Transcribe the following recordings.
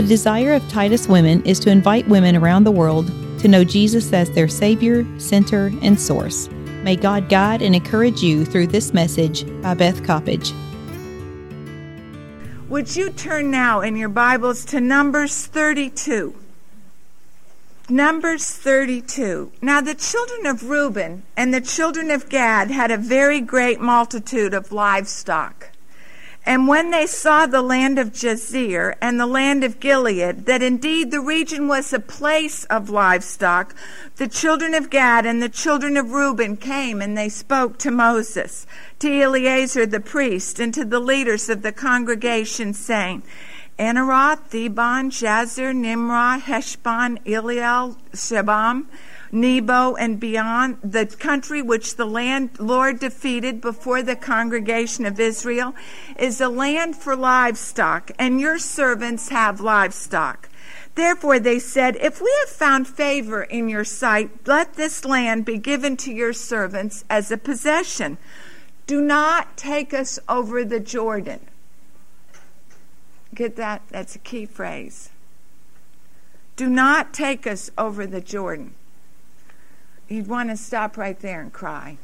The desire of Titus Women is to invite women around the world to know Jesus as their Savior, Center, and Source. May God guide and encourage you through this message by Beth Coppedge. Would you turn now in your Bibles to Numbers 32? Numbers 32. Now the children of Reuben and the children of Gad had a very great multitude of livestock. And when they saw the land of Jazer and the land of Gilead, that indeed the region was a place of livestock, the children of Gad and the children of Reuben came and they spoke to Moses, to Eleazar the priest, and to the leaders of the congregation, saying, Ataroth, Dibon, Jazer, Nimrah, Heshbon, Elealeh, Shebam, Nebo, and Beon, the country which the land Lord defeated before the congregation of Israel, is a land for livestock, and your servants have livestock. Therefore they said, If we have found favor in your sight, let this land be given to your servants as a possession. Do not take us over the Jordan. Get that? That's a key phrase. Do not take us over the Jordan you'd want to stop right there and cry.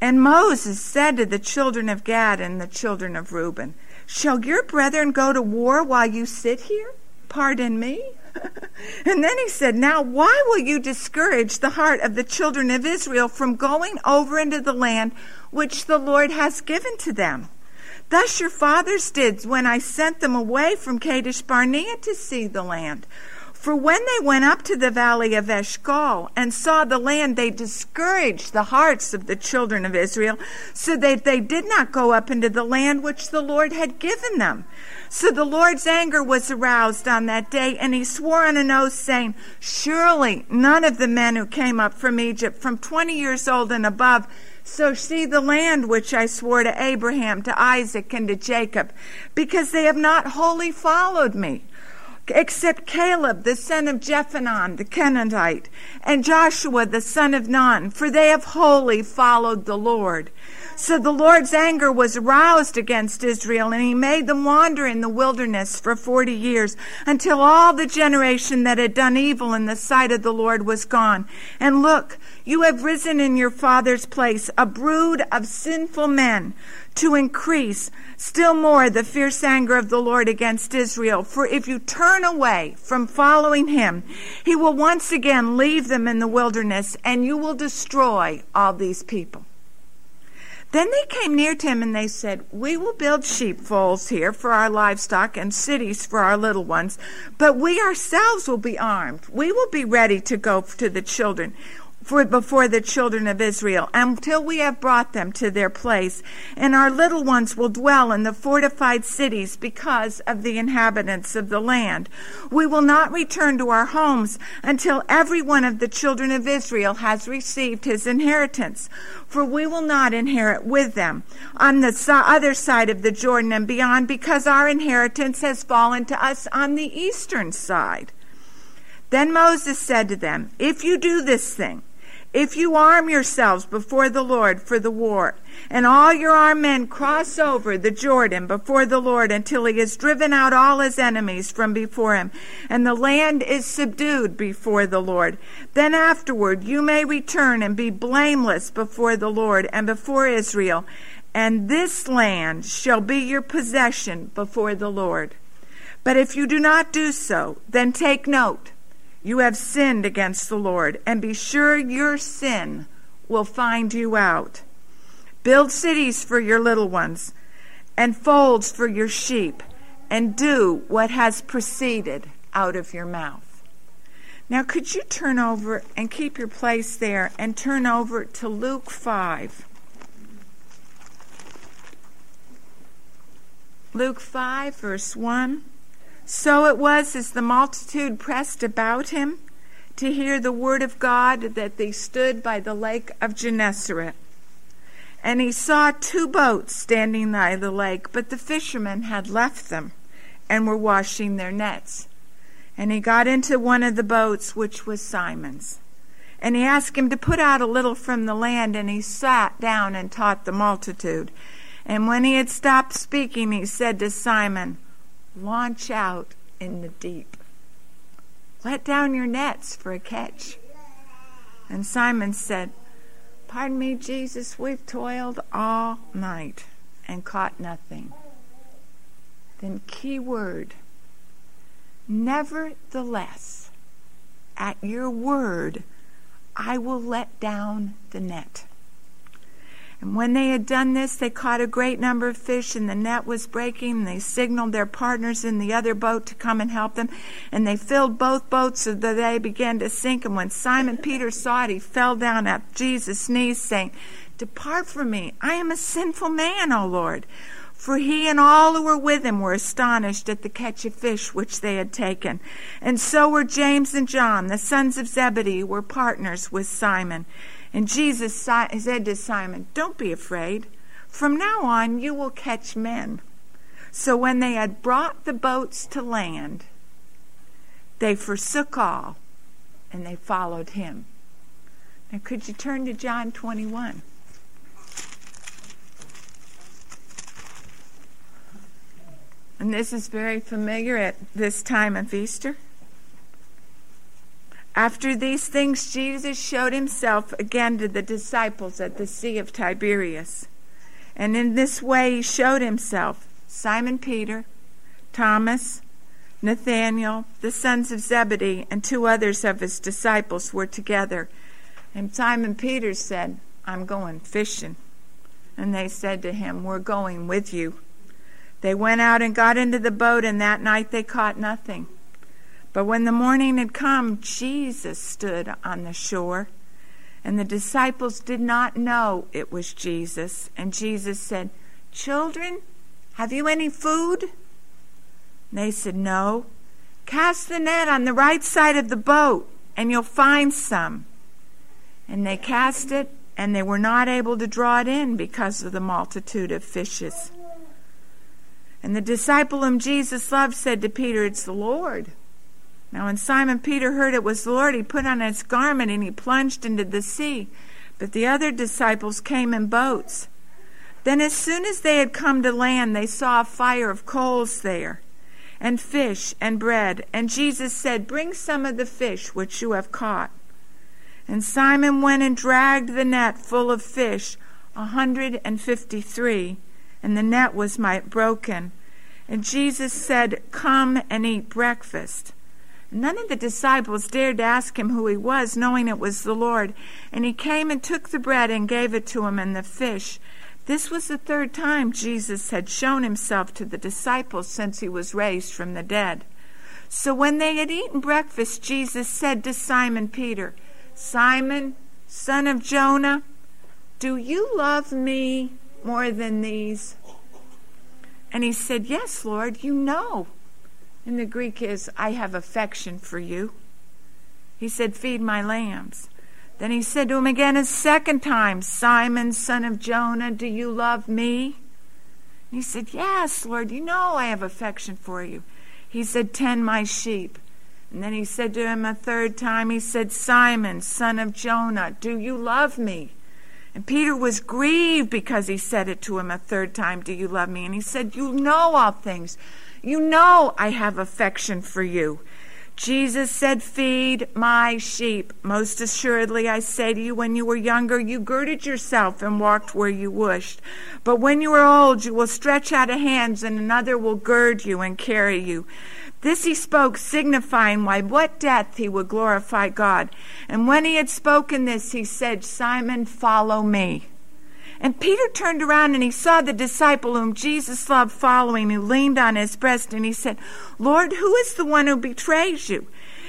And Moses said to the children of Gad and the children of Reuben, Shall your brethren go to war while you sit here? Pardon me? and then he said, Now why will you discourage the heart of the children of Israel from going over into the land which the Lord has given to them? Thus your fathers did when I sent them away from Kadesh Barnea to see the land. For when they went up to the valley of Eshcol and saw the land, they discouraged the hearts of the children of Israel, so that they did not go up into the land which the Lord had given them. So the Lord's anger was aroused on that day, and he swore on an oath, saying, Surely none of the men who came up from Egypt, from twenty years old and above, so see the land which I swore to Abraham, to Isaac, and to Jacob, because they have not wholly followed me except Caleb, the son of Jephunneh, the Kenizzite, and Joshua, the son of Nun, for they have wholly followed the Lord. So the Lord's anger was aroused against Israel, and he made them wander in the wilderness for forty years, until all the generation that had done evil in the sight of the Lord was gone. And look, you have risen in your father's place a brood of sinful men to increase still more the fierce anger of the Lord against Israel. For if you turn away from following him, he will once again leave them in the wilderness and you will destroy all these people. Then they came near to him and they said, We will build sheepfolds here for our livestock and cities for our little ones, but we ourselves will be armed. We will be ready to go to the children for before the children of Israel until we have brought them to their place. And our little ones will dwell in the fortified cities because of the inhabitants of the land. We will not return to our homes until every one of the children of Israel has received his inheritance. For we will not inherit with them on the other side of the Jordan and beyond because our inheritance has fallen to us on the eastern side. Then Moses said to them, If you do this thing, if you arm yourselves before the Lord for the war, and all your armed men cross over the Jordan before the Lord until he has driven out all his enemies from before him, and the land is subdued before the Lord, then afterward you may return and be blameless before the Lord and before Israel, and this land shall be your possession before the Lord. But if you do not do so, then take note you have sinned against the Lord, and be sure your sin will find you out. Build cities for your little ones, and folds for your sheep, and do what has proceeded out of your mouth. Now, could you turn over and keep your place there and turn over to Luke 5? Luke 5, verse 1. So it was as the multitude pressed about him to hear the word of God that they stood by the lake of Gennesaret. And he saw two boats standing by the lake, but the fishermen had left them and were washing their nets. And he got into one of the boats, which was Simon's. And he asked him to put out a little from the land, and he sat down and taught the multitude. And when he had stopped speaking, he said to Simon, launch out in the deep. Let down your nets for a catch. And Simon said, Pardon me, Jesus, we've toiled all night and caught nothing. Then, key word, nevertheless, at your word, I will let down the net. And when they had done this, they caught a great number of fish, and the net was breaking. And they signaled their partners in the other boat to come and help them. And they filled both boats so that they began to sink. And when Simon Peter saw it, he fell down at Jesus' knees, saying, Depart from me. I am a sinful man, O Lord. For he and all who were with him were astonished at the catch of fish which they had taken. And so were James and John, the sons of Zebedee, who were partners with Simon. And Jesus said to Simon, Don't be afraid. From now on, you will catch men. So when they had brought the boats to land, they forsook all and they followed him. Now, could you turn to John 21? And this is very familiar at this time of Easter. After these things, Jesus showed himself again to the disciples at the Sea of Tiberias. And in this way he showed himself Simon Peter, Thomas, Nathanael, the sons of Zebedee, and two others of his disciples were together. And Simon Peter said, I'm going fishing. And they said to him, We're going with you. They went out and got into the boat, and that night they caught nothing. But when the morning had come, Jesus stood on the shore, and the disciples did not know it was Jesus. And Jesus said, Children, have you any food? And they said, No. Cast the net on the right side of the boat, and you'll find some. And they cast it, and they were not able to draw it in because of the multitude of fishes. And the disciple whom Jesus loved said to Peter, It's the Lord. Now, when Simon Peter heard it was the Lord, he put on his garment and he plunged into the sea. But the other disciples came in boats. Then, as soon as they had come to land, they saw a fire of coals there, and fish and bread. And Jesus said, Bring some of the fish which you have caught. And Simon went and dragged the net full of fish, a hundred and fifty three, and the net was broken. And Jesus said, Come and eat breakfast. None of the disciples dared to ask him who he was, knowing it was the Lord. And he came and took the bread and gave it to him and the fish. This was the third time Jesus had shown himself to the disciples since he was raised from the dead. So when they had eaten breakfast, Jesus said to Simon Peter, Simon, son of Jonah, do you love me more than these? And he said, Yes, Lord, you know in the Greek is, I have affection for you. He said, Feed my lambs. Then he said to him again a second time, Simon, son of Jonah, do you love me? And he said, Yes, Lord, you know I have affection for you. He said, Tend my sheep. And then he said to him a third time, He said, Simon, son of Jonah, do you love me? And Peter was grieved because he said it to him a third time, Do you love me? And he said, You know all things. You know I have affection for you. Jesus said, Feed my sheep. Most assuredly, I say to you, when you were younger, you girded yourself and walked where you wished. But when you are old, you will stretch out a hand, and another will gird you and carry you. This he spoke, signifying by what death he would glorify God. And when he had spoken this, he said, Simon, follow me. And Peter turned around and he saw the disciple whom Jesus loved following, who leaned on his breast, and he said, Lord, who is the one who betrays you?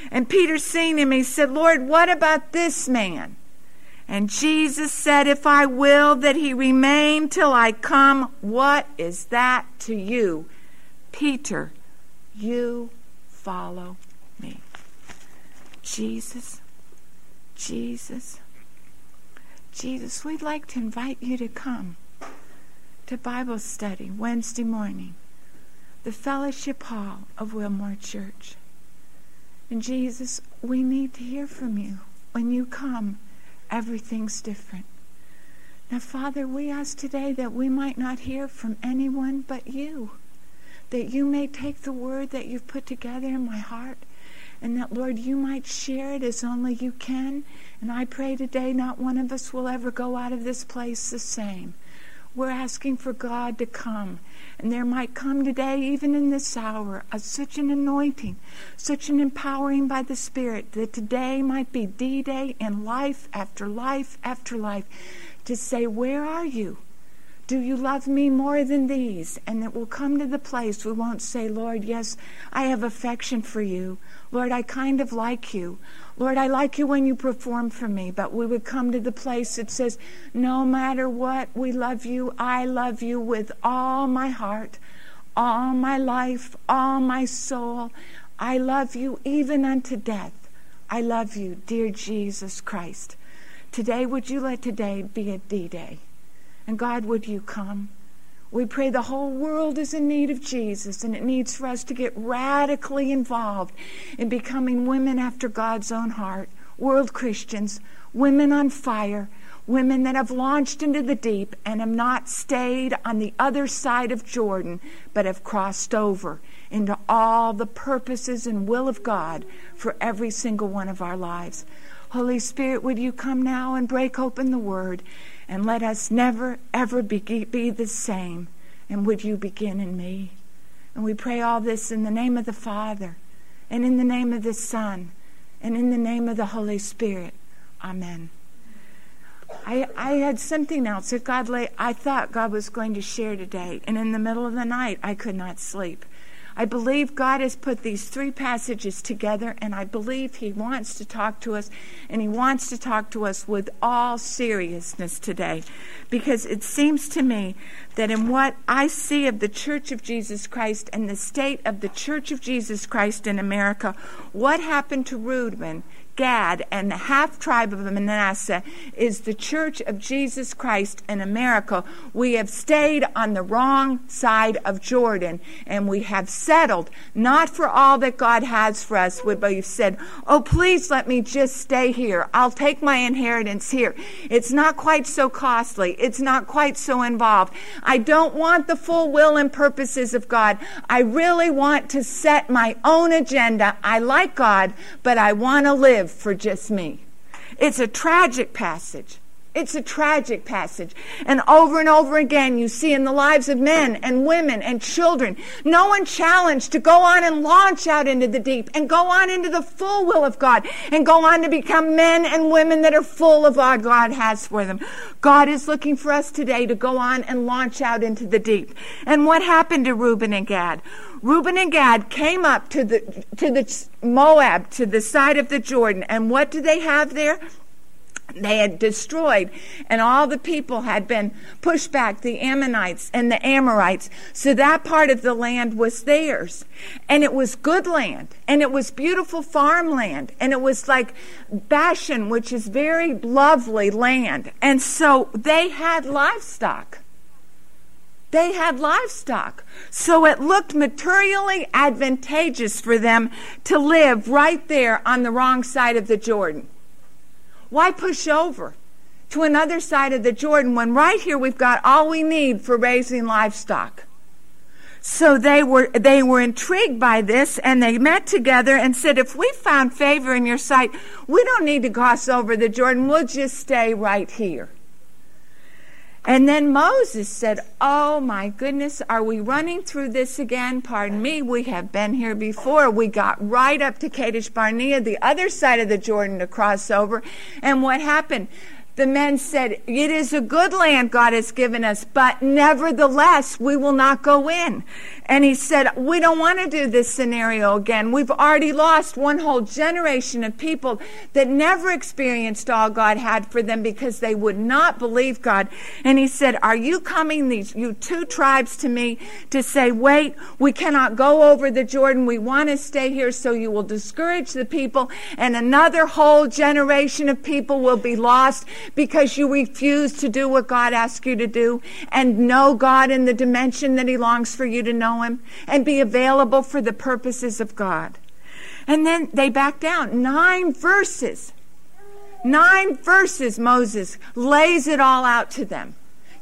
And Peter, seeing him, he said, Lord, what about this man? And Jesus said, If I will that he remain till I come, what is that to you? Peter, you follow me. Jesus, Jesus, Jesus, we'd like to invite you to come to Bible study Wednesday morning, the fellowship hall of Wilmore Church. And Jesus, we need to hear from you. When you come, everything's different. Now, Father, we ask today that we might not hear from anyone but you, that you may take the word that you've put together in my heart and that, Lord, you might share it as only you can. And I pray today not one of us will ever go out of this place the same. We're asking for God to come. And there might come today, even in this hour, a, such an anointing, such an empowering by the Spirit, that today might be D Day in life after life after life to say, Where are you? Do you love me more than these? And it will come to the place we won't say, Lord, yes, I have affection for you. Lord, I kind of like you. Lord, I like you when you perform for me. But we would come to the place that says, no matter what, we love you. I love you with all my heart, all my life, all my soul. I love you even unto death. I love you, dear Jesus Christ. Today, would you let today be a D Day? And God, would you come? We pray the whole world is in need of Jesus, and it needs for us to get radically involved in becoming women after God's own heart, world Christians, women on fire, women that have launched into the deep and have not stayed on the other side of Jordan, but have crossed over into all the purposes and will of God for every single one of our lives. Holy Spirit, would you come now and break open the Word and let us never, ever be, be the same. And would you begin in me? And we pray all this in the name of the Father, and in the name of the Son, and in the name of the Holy Spirit. Amen. I, I had something else that God lay, I thought God was going to share today, and in the middle of the night I could not sleep. I believe God has put these three passages together, and I believe He wants to talk to us, and He wants to talk to us with all seriousness today. Because it seems to me that in what I see of the Church of Jesus Christ and the state of the Church of Jesus Christ in America, what happened to Reuben Gad and the half tribe of Manasseh is the church of Jesus Christ in America. We have stayed on the wrong side of Jordan and we have settled not for all that God has for us, but we've said, Oh, please let me just stay here. I'll take my inheritance here. It's not quite so costly, it's not quite so involved. I don't want the full will and purposes of God. I really want to set my own agenda. I like God, but I want to live for just me. It's a tragic passage. It's a tragic passage. And over and over again, you see in the lives of men and women and children, no one challenged to go on and launch out into the deep and go on into the full will of God and go on to become men and women that are full of what God has for them. God is looking for us today to go on and launch out into the deep. And what happened to Reuben and Gad? Reuben and Gad came up to the, to the Moab, to the side of the Jordan. And what do they have there? They had destroyed, and all the people had been pushed back the Ammonites and the Amorites. So that part of the land was theirs. And it was good land, and it was beautiful farmland, and it was like Bashan, which is very lovely land. And so they had livestock. They had livestock. So it looked materially advantageous for them to live right there on the wrong side of the Jordan. Why push over to another side of the Jordan when right here we've got all we need for raising livestock? So they were they were intrigued by this and they met together and said, if we found favor in your sight, we don't need to cross over the Jordan. We'll just stay right here. And then Moses said, Oh my goodness, are we running through this again? Pardon me, we have been here before. We got right up to Kadesh Barnea, the other side of the Jordan to cross over. And what happened? The men said, It is a good land God has given us, but nevertheless, we will not go in. And he said, We don't want to do this scenario again. We've already lost one whole generation of people that never experienced all God had for them because they would not believe God. And he said, Are you coming, these you two tribes, to me to say, Wait, we cannot go over the Jordan. We want to stay here so you will discourage the people, and another whole generation of people will be lost because you refuse to do what God asks you to do and know God in the dimension that He longs for you to know him and be available for the purposes of God. And then they back down. Nine verses. Nine verses, Moses lays it all out to them.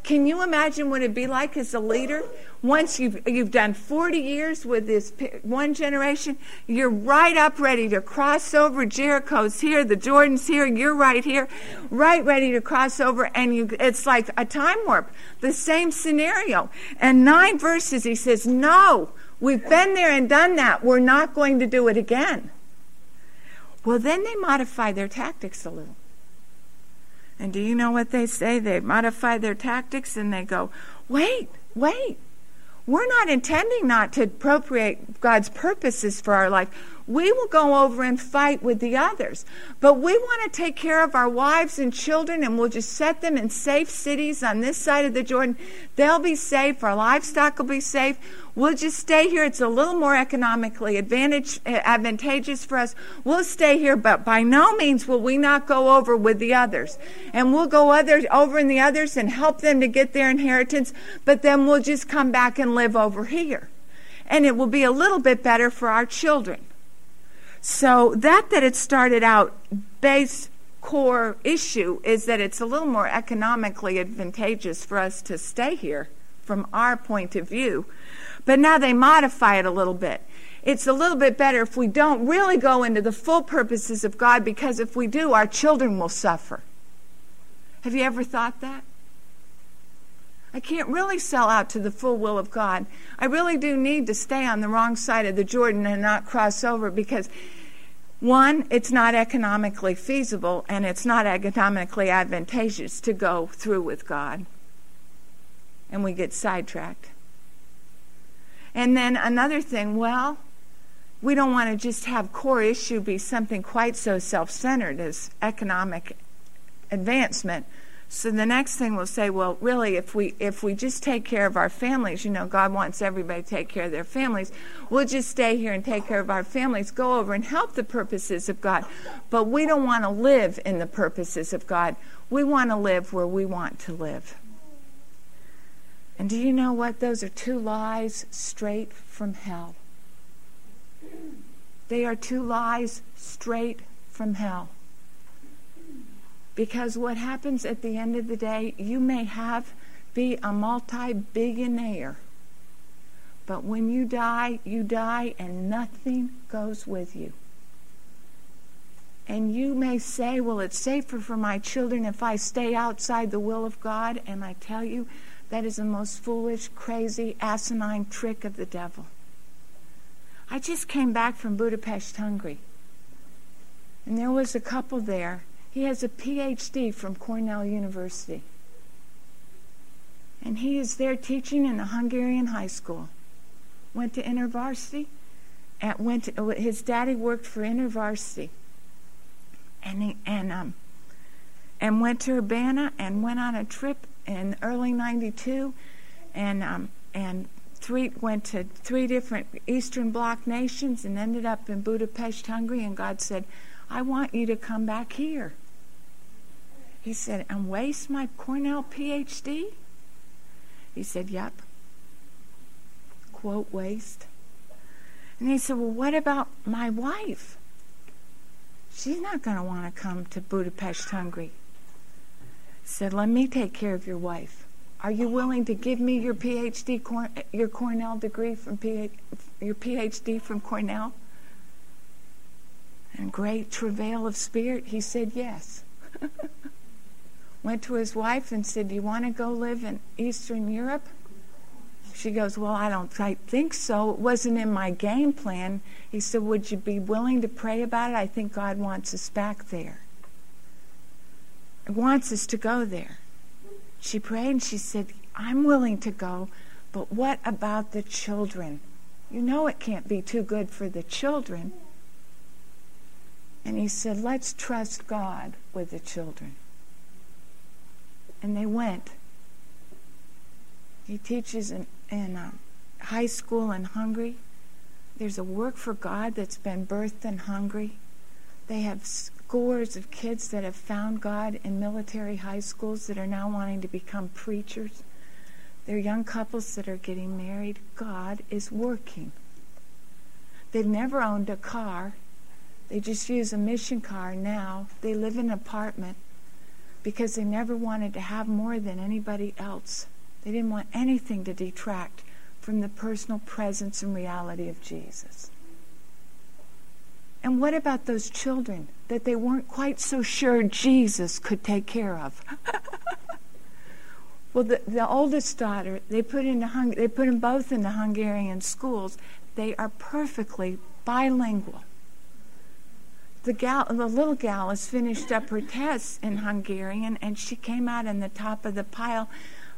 Can you imagine what it'd be like as a leader? Once you've, you've done 40 years with this one generation, you're right up ready to cross over. Jericho's here, the Jordan's here, you're right here, right ready to cross over, and you, it's like a time warp. The same scenario. And nine verses, he says, No, we've been there and done that. We're not going to do it again. Well, then they modify their tactics a little. And do you know what they say? They modify their tactics and they go, wait, wait. We're not intending not to appropriate God's purposes for our life we will go over and fight with the others. But we want to take care of our wives and children, and we'll just set them in safe cities on this side of the Jordan. They'll be safe. Our livestock will be safe. We'll just stay here. It's a little more economically advantage, eh, advantageous for us. We'll stay here, but by no means will we not go over with the others. And we'll go over in the others and help them to get their inheritance, but then we'll just come back and live over here. And it will be a little bit better for our children. So that that it started out base core issue is that it's a little more economically advantageous for us to stay here from our point of view. But now they modify it a little bit. It's a little bit better if we don't really go into the full purposes of God because if we do, our children will suffer. Have you ever thought that? I can't really sell out to the full will of God. I really do need to stay on the wrong side of the Jordan and not cross over because, one, it's not economically feasible and it's not economically advantageous to go through with God. And we get sidetracked. And then another thing, well, we don't want to just have core issue be something quite so self centered as economic advancement so the next thing we'll say, well, really, if we if we just take care of our families, you know, God wants everybody to take care of their families. We'll just stay here and take care of our families, go over and help the purposes of God. But we don't want to live in the purposes of God. We want to live where we want to live. And do you know what? Those are two lies straight from hell. They are two lies straight from hell. Because what happens at the end of the day, you may have be a multi-billionaire. But when you die, you die and nothing goes with you. And you may say, well, it's safer for my children if I stay outside the will of God. And I tell you, that is the most foolish, crazy, asinine trick of the devil. I just came back from Budapest, Hungary. And there was a couple there he has a PhD from Cornell University. And he is there teaching in a Hungarian high school. Went to InterVarsity. And went to, his daddy worked for InterVarsity. And, he, and, um, and went to Urbana and went on a trip in early 92 and, um, and three, went to three different Eastern Bloc nations and ended up in Budapest, Hungary. And God said, I want you to come back here. He said, and waste my Cornell PhD? He said, yep. Quote, waste. And he said, well, what about my wife? She's not going to want to come to Budapest, Hungary. Said, let me take care of your wife. Are you willing to give me your PhD, your Cornell degree from your PhD from Cornell? And great travail of spirit, he said yes. Went to his wife and said, Do you want to go live in Eastern Europe? She goes, Well, I don't I think so. It wasn't in my game plan. He said, Would you be willing to pray about it? I think God wants us back there. He wants us to go there. She prayed and she said, I'm willing to go, but what about the children? You know it can't be too good for the children. And he said, Let's trust God with the children. And they went. He teaches in, in uh, high school in Hungary. There's a work for God that's been birthed in Hungary. They have scores of kids that have found God in military high schools that are now wanting to become preachers. They're young couples that are getting married. God is working. They've never owned a car. They just use a mission car now. They live in an apartment. Because they never wanted to have more than anybody else. They didn't want anything to detract from the personal presence and reality of Jesus. And what about those children that they weren't quite so sure Jesus could take care of? well, the, the oldest daughter, they put, into Hung- they put them both into Hungarian schools. They are perfectly bilingual. The, gal, the little gal has finished up her tests in Hungarian, and she came out in the top of the pile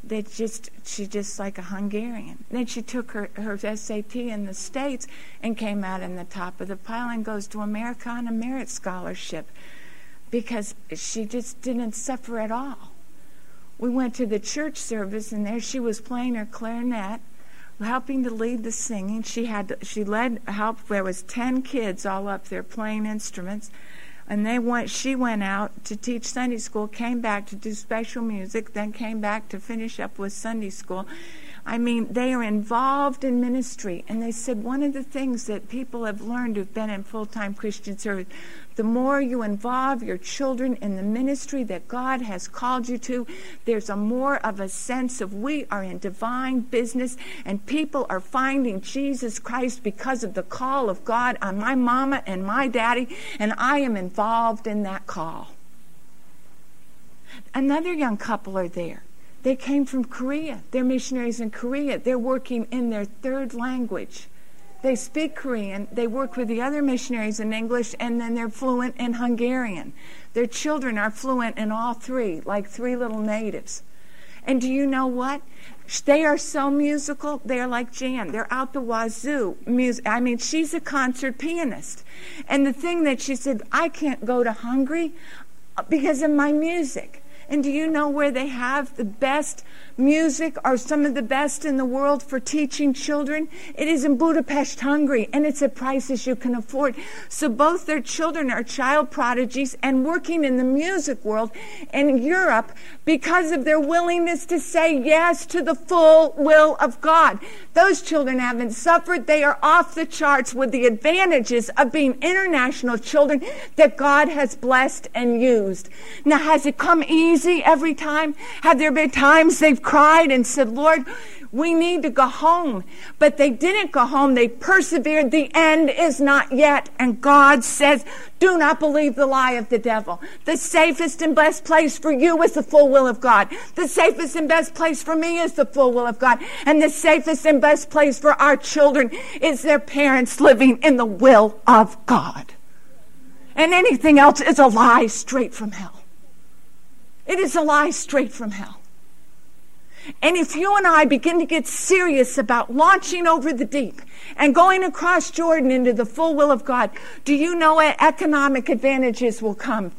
that just she just like a Hungarian. Then she took her, her SAT in the States and came out in the top of the pile and goes to America on a merit scholarship because she just didn't suffer at all. We went to the church service and there she was playing her clarinet, helping to lead the singing. She had to, she led help there was ten kids all up there playing instruments and they went she went out to teach sunday school came back to do special music then came back to finish up with sunday school i mean they are involved in ministry and they said one of the things that people have learned who've been in full-time christian service the more you involve your children in the ministry that God has called you to, there's a more of a sense of we are in divine business and people are finding Jesus Christ because of the call of God on my mama and my daddy, and I am involved in that call. Another young couple are there. They came from Korea. They're missionaries in Korea. They're working in their third language. They speak Korean, they work with the other missionaries in English, and then they're fluent in Hungarian. Their children are fluent in all three, like three little natives. And do you know what? They are so musical. They're like Jan. They're out the wazoo. Music. I mean, she's a concert pianist. And the thing that she said, I can't go to Hungary uh, because of my music. And do you know where they have the best music or some of the best in the world for teaching children? It is in Budapest, Hungary, and it's at prices you can afford. So both their children are child prodigies and working in the music world in Europe because of their willingness to say yes to the full will of God. Those children haven't suffered. They are off the charts with the advantages of being international children that God has blessed and used. Now, has it come easy? Every time? Have there been times they've cried and said, Lord, we need to go home. But they didn't go home. They persevered. The end is not yet. And God says, do not believe the lie of the devil. The safest and best place for you is the full will of God. The safest and best place for me is the full will of God. And the safest and best place for our children is their parents living in the will of God. And anything else is a lie straight from hell. It is a lie straight from hell. And if you and I begin to get serious about launching over the deep and going across Jordan into the full will of God, do you know economic advantages will come?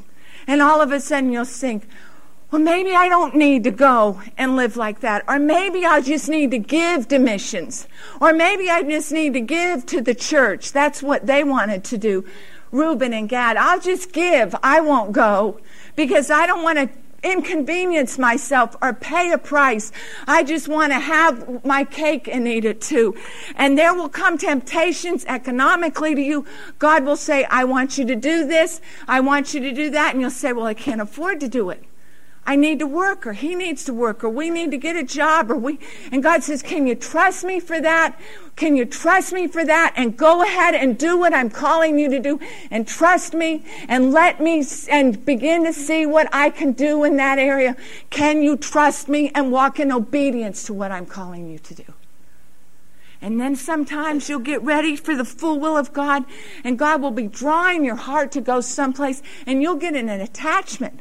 And all of a sudden you'll think, well, maybe I don't need to go and live like that. Or maybe I just need to give to missions. Or maybe I just need to give to the church. That's what they wanted to do. Reuben and Gad, I'll just give. I won't go because I don't want to inconvenience myself or pay a price. I just want to have my cake and eat it too. And there will come temptations economically to you. God will say, I want you to do this. I want you to do that. And you'll say, well, I can't afford to do it. I need to work, or he needs to work, or we need to get a job, or we. And God says, Can you trust me for that? Can you trust me for that? And go ahead and do what I'm calling you to do, and trust me, and let me, and begin to see what I can do in that area. Can you trust me and walk in obedience to what I'm calling you to do? And then sometimes you'll get ready for the full will of God, and God will be drawing your heart to go someplace, and you'll get in an attachment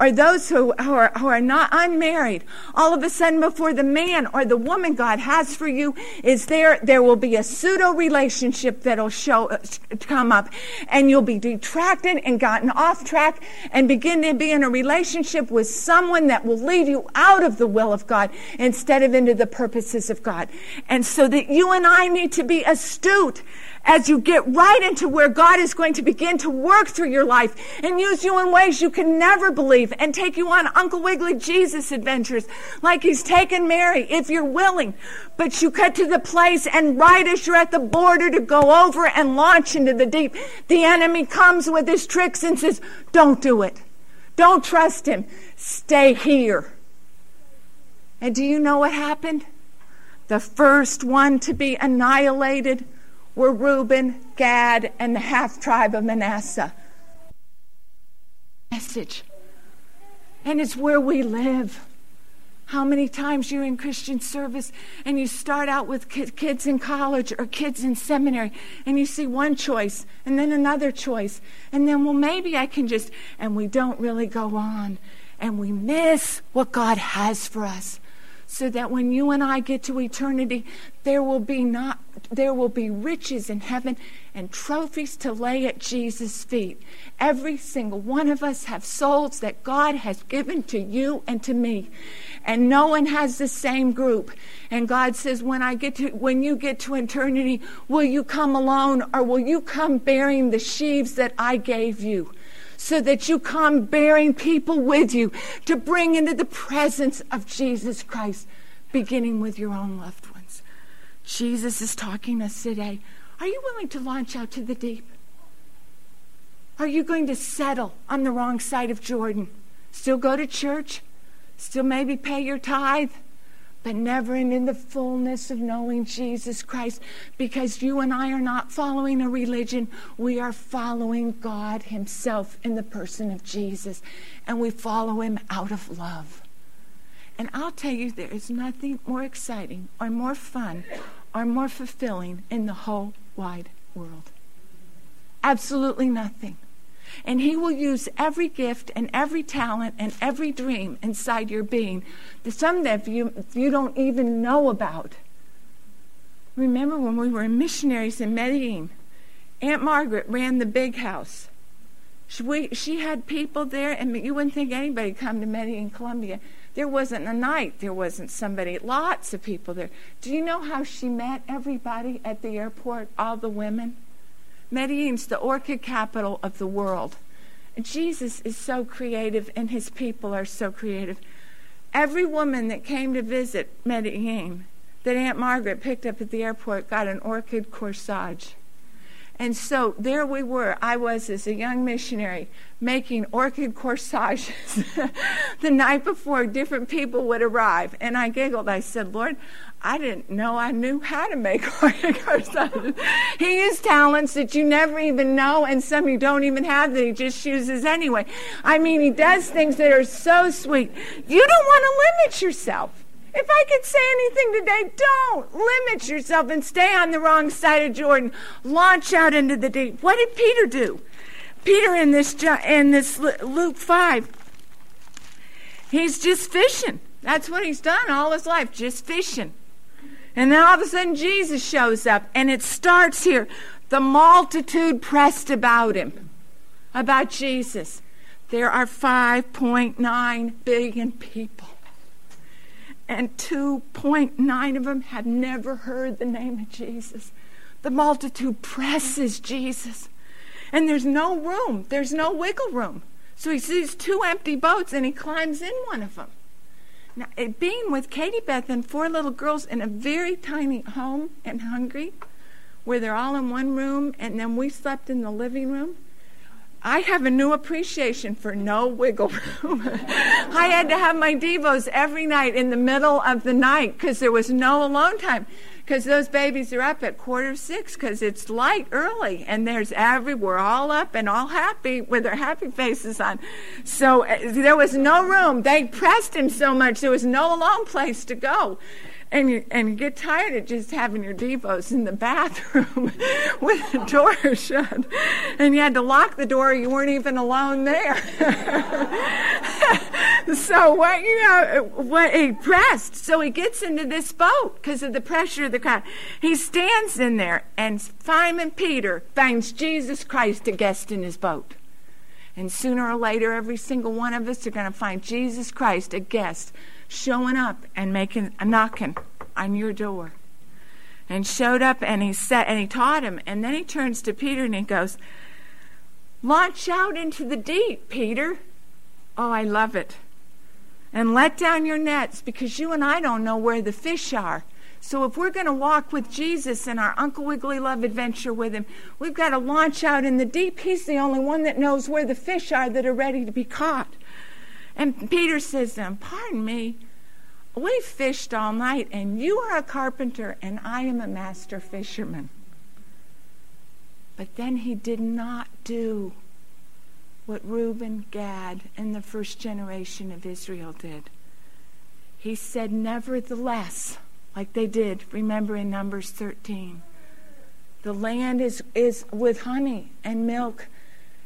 or those who, who, are, who are not unmarried, all of a sudden before the man or the woman God has for you is there, there will be a pseudo relationship that'll show, come up and you'll be detracted and gotten off track and begin to be in a relationship with someone that will lead you out of the will of God instead of into the purposes of God. And so that you and I need to be astute as you get right into where God is going to begin to work through your life and use you in ways you can never believe and take you on Uncle Wiggily Jesus adventures like he's taken Mary if you're willing. But you get to the place and right as you're at the border to go over and launch into the deep, the enemy comes with his tricks and says, don't do it. Don't trust him. Stay here. And do you know what happened? The first one to be annihilated were Reuben, Gad, and the half tribe of Manasseh. Message. And it's where we live. How many times you're in Christian service and you start out with kids in college or kids in seminary and you see one choice and then another choice and then, well, maybe I can just, and we don't really go on and we miss what God has for us so that when you and I get to eternity, there will be not there will be riches in heaven and trophies to lay at Jesus' feet. Every single one of us have souls that God has given to you and to me. And no one has the same group. And God says, when I get to when you get to eternity, will you come alone or will you come bearing the sheaves that I gave you? so that you come bearing people with you to bring into the presence of Jesus Christ, beginning with your own loved. Jesus is talking to us today. Are you willing to launch out to the deep? Are you going to settle on the wrong side of Jordan? Still go to church? Still maybe pay your tithe? but never in the fullness of knowing Jesus Christ because you and I are not following a religion. We are following God Himself in the person of Jesus, and we follow Him out of love. And I'll tell you, there is nothing more exciting or more fun or more fulfilling in the whole wide world. Absolutely nothing. And He will use every gift and every talent and every dream inside your being that some of you, you don't even know about. Remember when we were missionaries in Medellin? Aunt Margaret ran the big house. She, we, she had people there, and you wouldn't think anybody come to Medellin, Colombia. There wasn't a night. There wasn't somebody. Lots of people there. Do you know how she met everybody at the airport? All the women. Medellin's the orchid capital of the world. Jesus is so creative, and his people are so creative. Every woman that came to visit Medellin that Aunt Margaret picked up at the airport got an orchid corsage. And so there we were. I was, as a young missionary, making orchid corsages the night before different people would arrive. And I giggled. I said, Lord, I didn't know I knew how to make orchid corsages. he has talents that you never even know, and some you don't even have that he just chooses anyway. I mean, he does things that are so sweet. You don't want to limit yourself. If I could say anything today, don't limit yourself and stay on the wrong side of Jordan. Launch out into the deep. What did Peter do? Peter in this in this Luke 5 he's just fishing. That's what he's done all his life, just fishing. And then all of a sudden Jesus shows up and it starts here. The multitude pressed about him. About Jesus. There are 5.9 billion people and 2.9 of them had never heard the name of Jesus. The multitude presses Jesus, and there's no room, there's no wiggle room. So he sees two empty boats and he climbs in one of them. Now, being with Katie Beth and four little girls in a very tiny home in Hungary, where they're all in one room, and then we slept in the living room I have a new appreciation for no wiggle room. I had to have my Devos every night in the middle of the night because there was no alone time. Because those babies are up at quarter six because it's light early and there's every, we're all up and all happy with their happy faces on. So uh, there was no room. They pressed him so much, there was no alone place to go and you and you get tired of just having your devos in the bathroom with the door shut, and you had to lock the door. You weren't even alone there. so what you know, what he pressed. So he gets into this boat because of the pressure of the crowd. He stands in there, and Simon Peter finds Jesus Christ a guest in his boat. And sooner or later, every single one of us are going to find Jesus Christ a guest showing up and making a knocking on your door. And showed up and he said and he taught him and then he turns to Peter and he goes, Launch out into the deep, Peter. Oh, I love it. And let down your nets because you and I don't know where the fish are. So if we're going to walk with Jesus in our Uncle Wiggily Love adventure with him, we've got to launch out in the deep. He's the only one that knows where the fish are that are ready to be caught. And Peter says to him, Pardon me, we fished all night, and you are a carpenter, and I am a master fisherman. But then he did not do what Reuben, Gad, and the first generation of Israel did. He said, Nevertheless, like they did, remember in Numbers 13, the land is, is with honey and milk,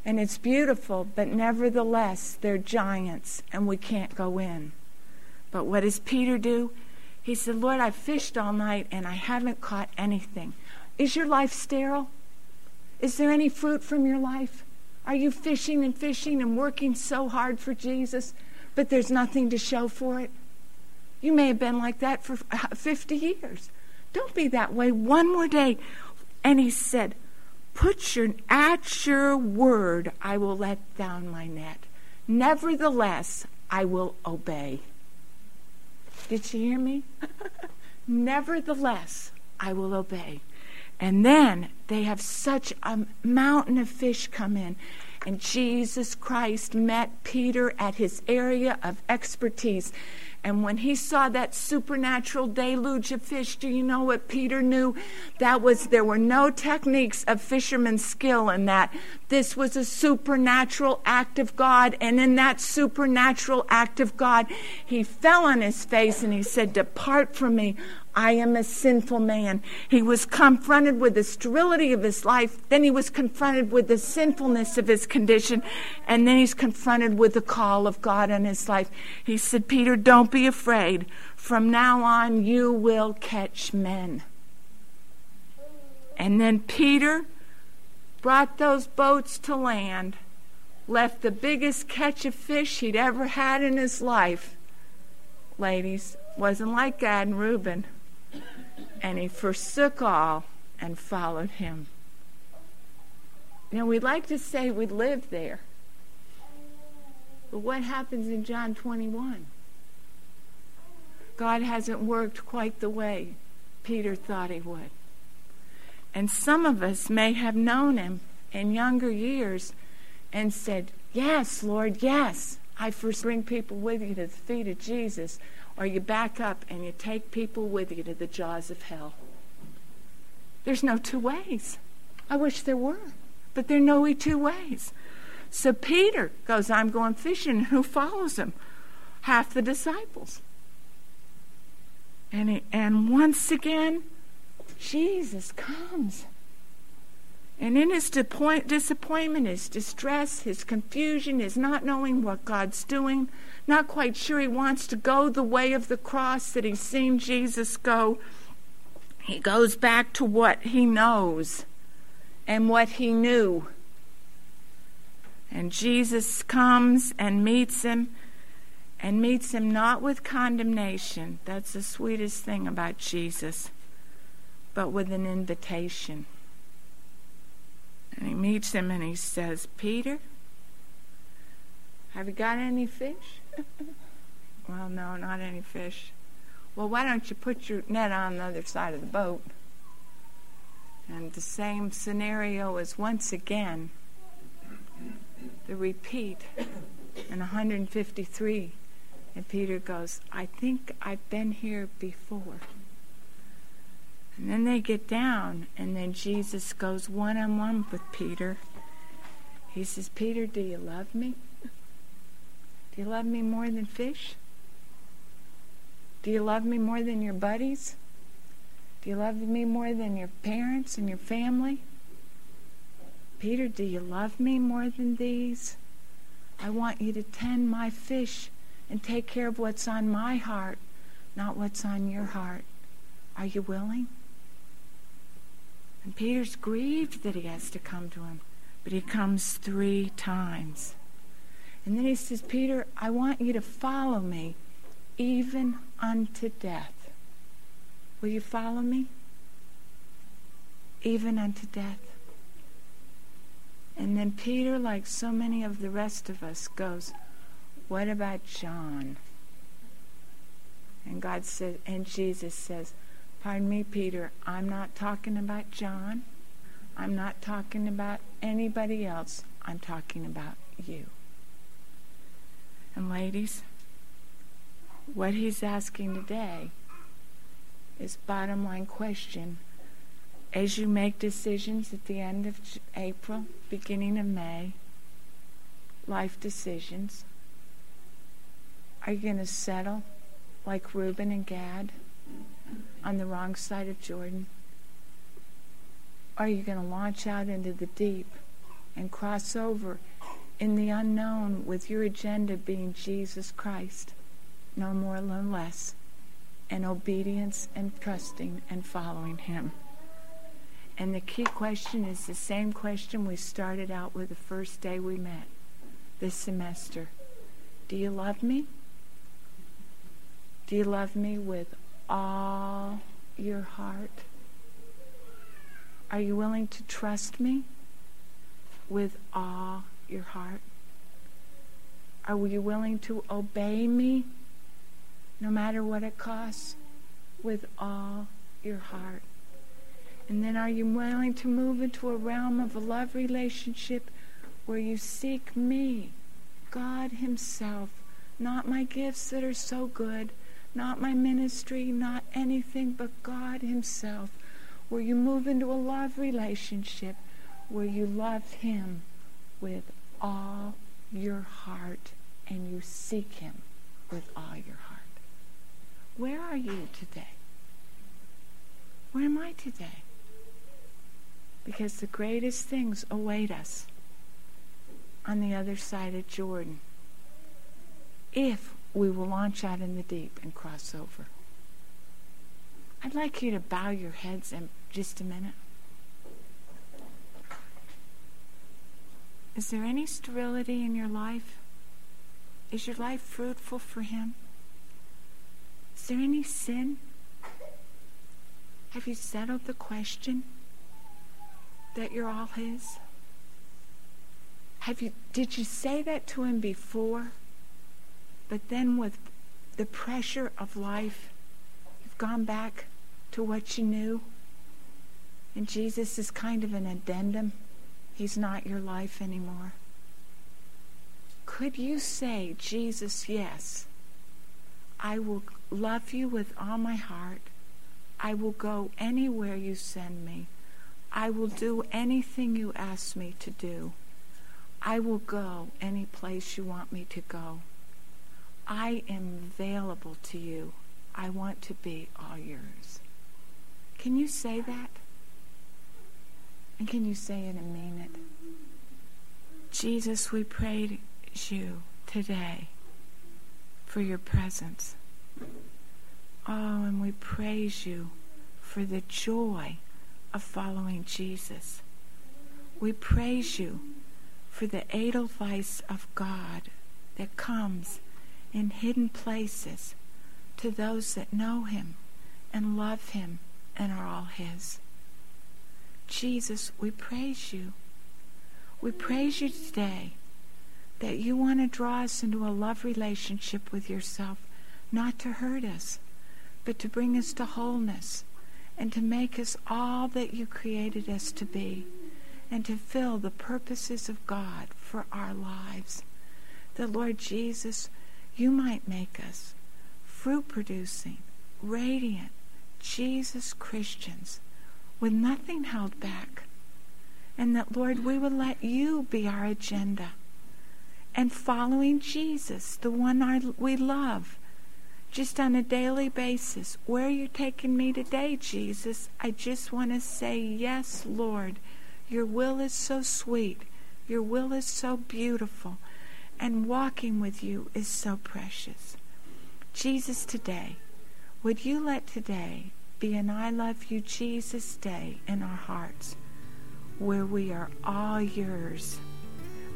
and it's beautiful, but nevertheless, they're giants, and we can't go in. But what does Peter do? He said, Lord, I fished all night and I haven't caught anything. Is your life sterile? Is there any fruit from your life? Are you fishing and fishing and working so hard for Jesus, but there's nothing to show for it? You may have been like that for uh, 50 years. Don't be that way one more day. And he said, Put your at your word I will let down my net. Nevertheless, I will obey. Did you hear me? Nevertheless, I will obey. And then they have such a mountain of fish come in. And Jesus Christ met Peter at his area of expertise. And when he saw that supernatural deluge of fish, do you know what Peter knew? That was there were no techniques of fisherman's skill in that. This was a supernatural act of God, and in that supernatural act of God, he fell on his face and he said, "Depart from me, I am a sinful man. He was confronted with the sterility of his life, then he was confronted with the sinfulness of his condition, and then he's confronted with the call of God in his life. He said, Peter, don't be afraid. From now on, you will catch men. And then Peter brought those boats to land, left the biggest catch of fish he'd ever had in his life. Ladies, wasn't like Gad and Reuben and he forsook all and followed him. Now, we'd like to say we lived there. But what happens in John 21? God hasn't worked quite the way Peter thought he would. And some of us may have known him in younger years and said, Yes, Lord, yes. I first bring people with you to the feet of Jesus or you back up and you take people with you to the jaws of hell. There's no two ways. I wish there were, but there are no two ways. So Peter goes, I'm going fishing. And who follows him? Half the disciples. And, he, and once again, Jesus comes. And in his disappointment, his distress, his confusion, his not knowing what God's doing, not quite sure he wants to go the way of the cross that he's seen Jesus go, he goes back to what he knows and what he knew. And Jesus comes and meets him and meets him not with condemnation. That's the sweetest thing about Jesus, but with an invitation. And he meets him and he says, Peter, have you got any fish? well, no, not any fish. Well, why don't you put your net on the other side of the boat? And the same scenario is once again the repeat in 153. And Peter goes, I think I've been here before. And then they get down, and then Jesus goes one on one with Peter. He says, Peter, do you love me? Do you love me more than fish? Do you love me more than your buddies? Do you love me more than your parents and your family? Peter, do you love me more than these? I want you to tend my fish and take care of what's on my heart, not what's on your heart. Are you willing? And Peter's grieved that he has to come to him, but he comes three times. And then he says, Peter, I want you to follow me even unto death. Will you follow me? Even unto death. And then Peter, like so many of the rest of us, goes, What about John? And God said, and Jesus says, Pardon me, Peter, I'm not talking about John. I'm not talking about anybody else. I'm talking about you. And ladies, what he's asking today is bottom line question. As you make decisions at the end of April, beginning of May, life decisions, are you going to settle like Reuben and Gad on the wrong side of Jordan? Are you going to launch out into the deep and cross over in the unknown with your agenda being Jesus Christ, no more, no less, and obedience and trusting and following Him? And the key question is the same question we started out with the first day we met this semester. Do you love me? Do you love me with all your heart? Are you willing to trust me with all your heart? Are you willing to obey me no matter what it costs with all your heart? And then are you willing to move into a realm of a love relationship where you seek me, God Himself, not my gifts that are so good, not my ministry, not anything but God Himself, where you move into a love relationship where you love Him with all your heart and you seek Him with all your heart. Where are you today? Where am I today? Because the greatest things await us on the other side of Jordan if we will launch out in the deep and cross over. I'd like you to bow your heads in just a minute. Is there any sterility in your life? Is your life fruitful for Him? Is there any sin? Have you settled the question that you're all His? Have you did you say that to him before? But then with the pressure of life, you've gone back to what you knew. And Jesus is kind of an addendum. He's not your life anymore. Could you say, Jesus, yes, I will love you with all my heart. I will go anywhere you send me. I will do anything you ask me to do. I will go any place you want me to go. I am available to you. I want to be all yours. Can you say that? And can you say it and mean it? Jesus, we praise you today for your presence. Oh, and we praise you for the joy of following Jesus. We praise you for the edelweiss of God that comes in hidden places to those that know him and love him and are all his. Jesus, we praise you. We praise you today that you want to draw us into a love relationship with yourself, not to hurt us, but to bring us to wholeness and to make us all that you created us to be and to fill the purposes of God for our lives. The Lord Jesus, you might make us fruit producing, radiant, Jesus Christians with nothing held back. And that, Lord, we will let you be our agenda. And following Jesus, the one we love, just on a daily basis. Where are you taking me today, Jesus? I just want to say, Yes, Lord. Your will is so sweet. Your will is so beautiful. And walking with you is so precious. Jesus, today, would you let today be an I love you, Jesus day in our hearts, where we are all yours,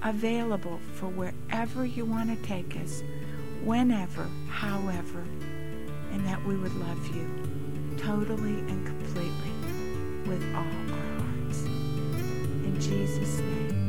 available for wherever you want to take us, whenever, however, and that we would love you totally and completely with all our hearts. In Jesus' name.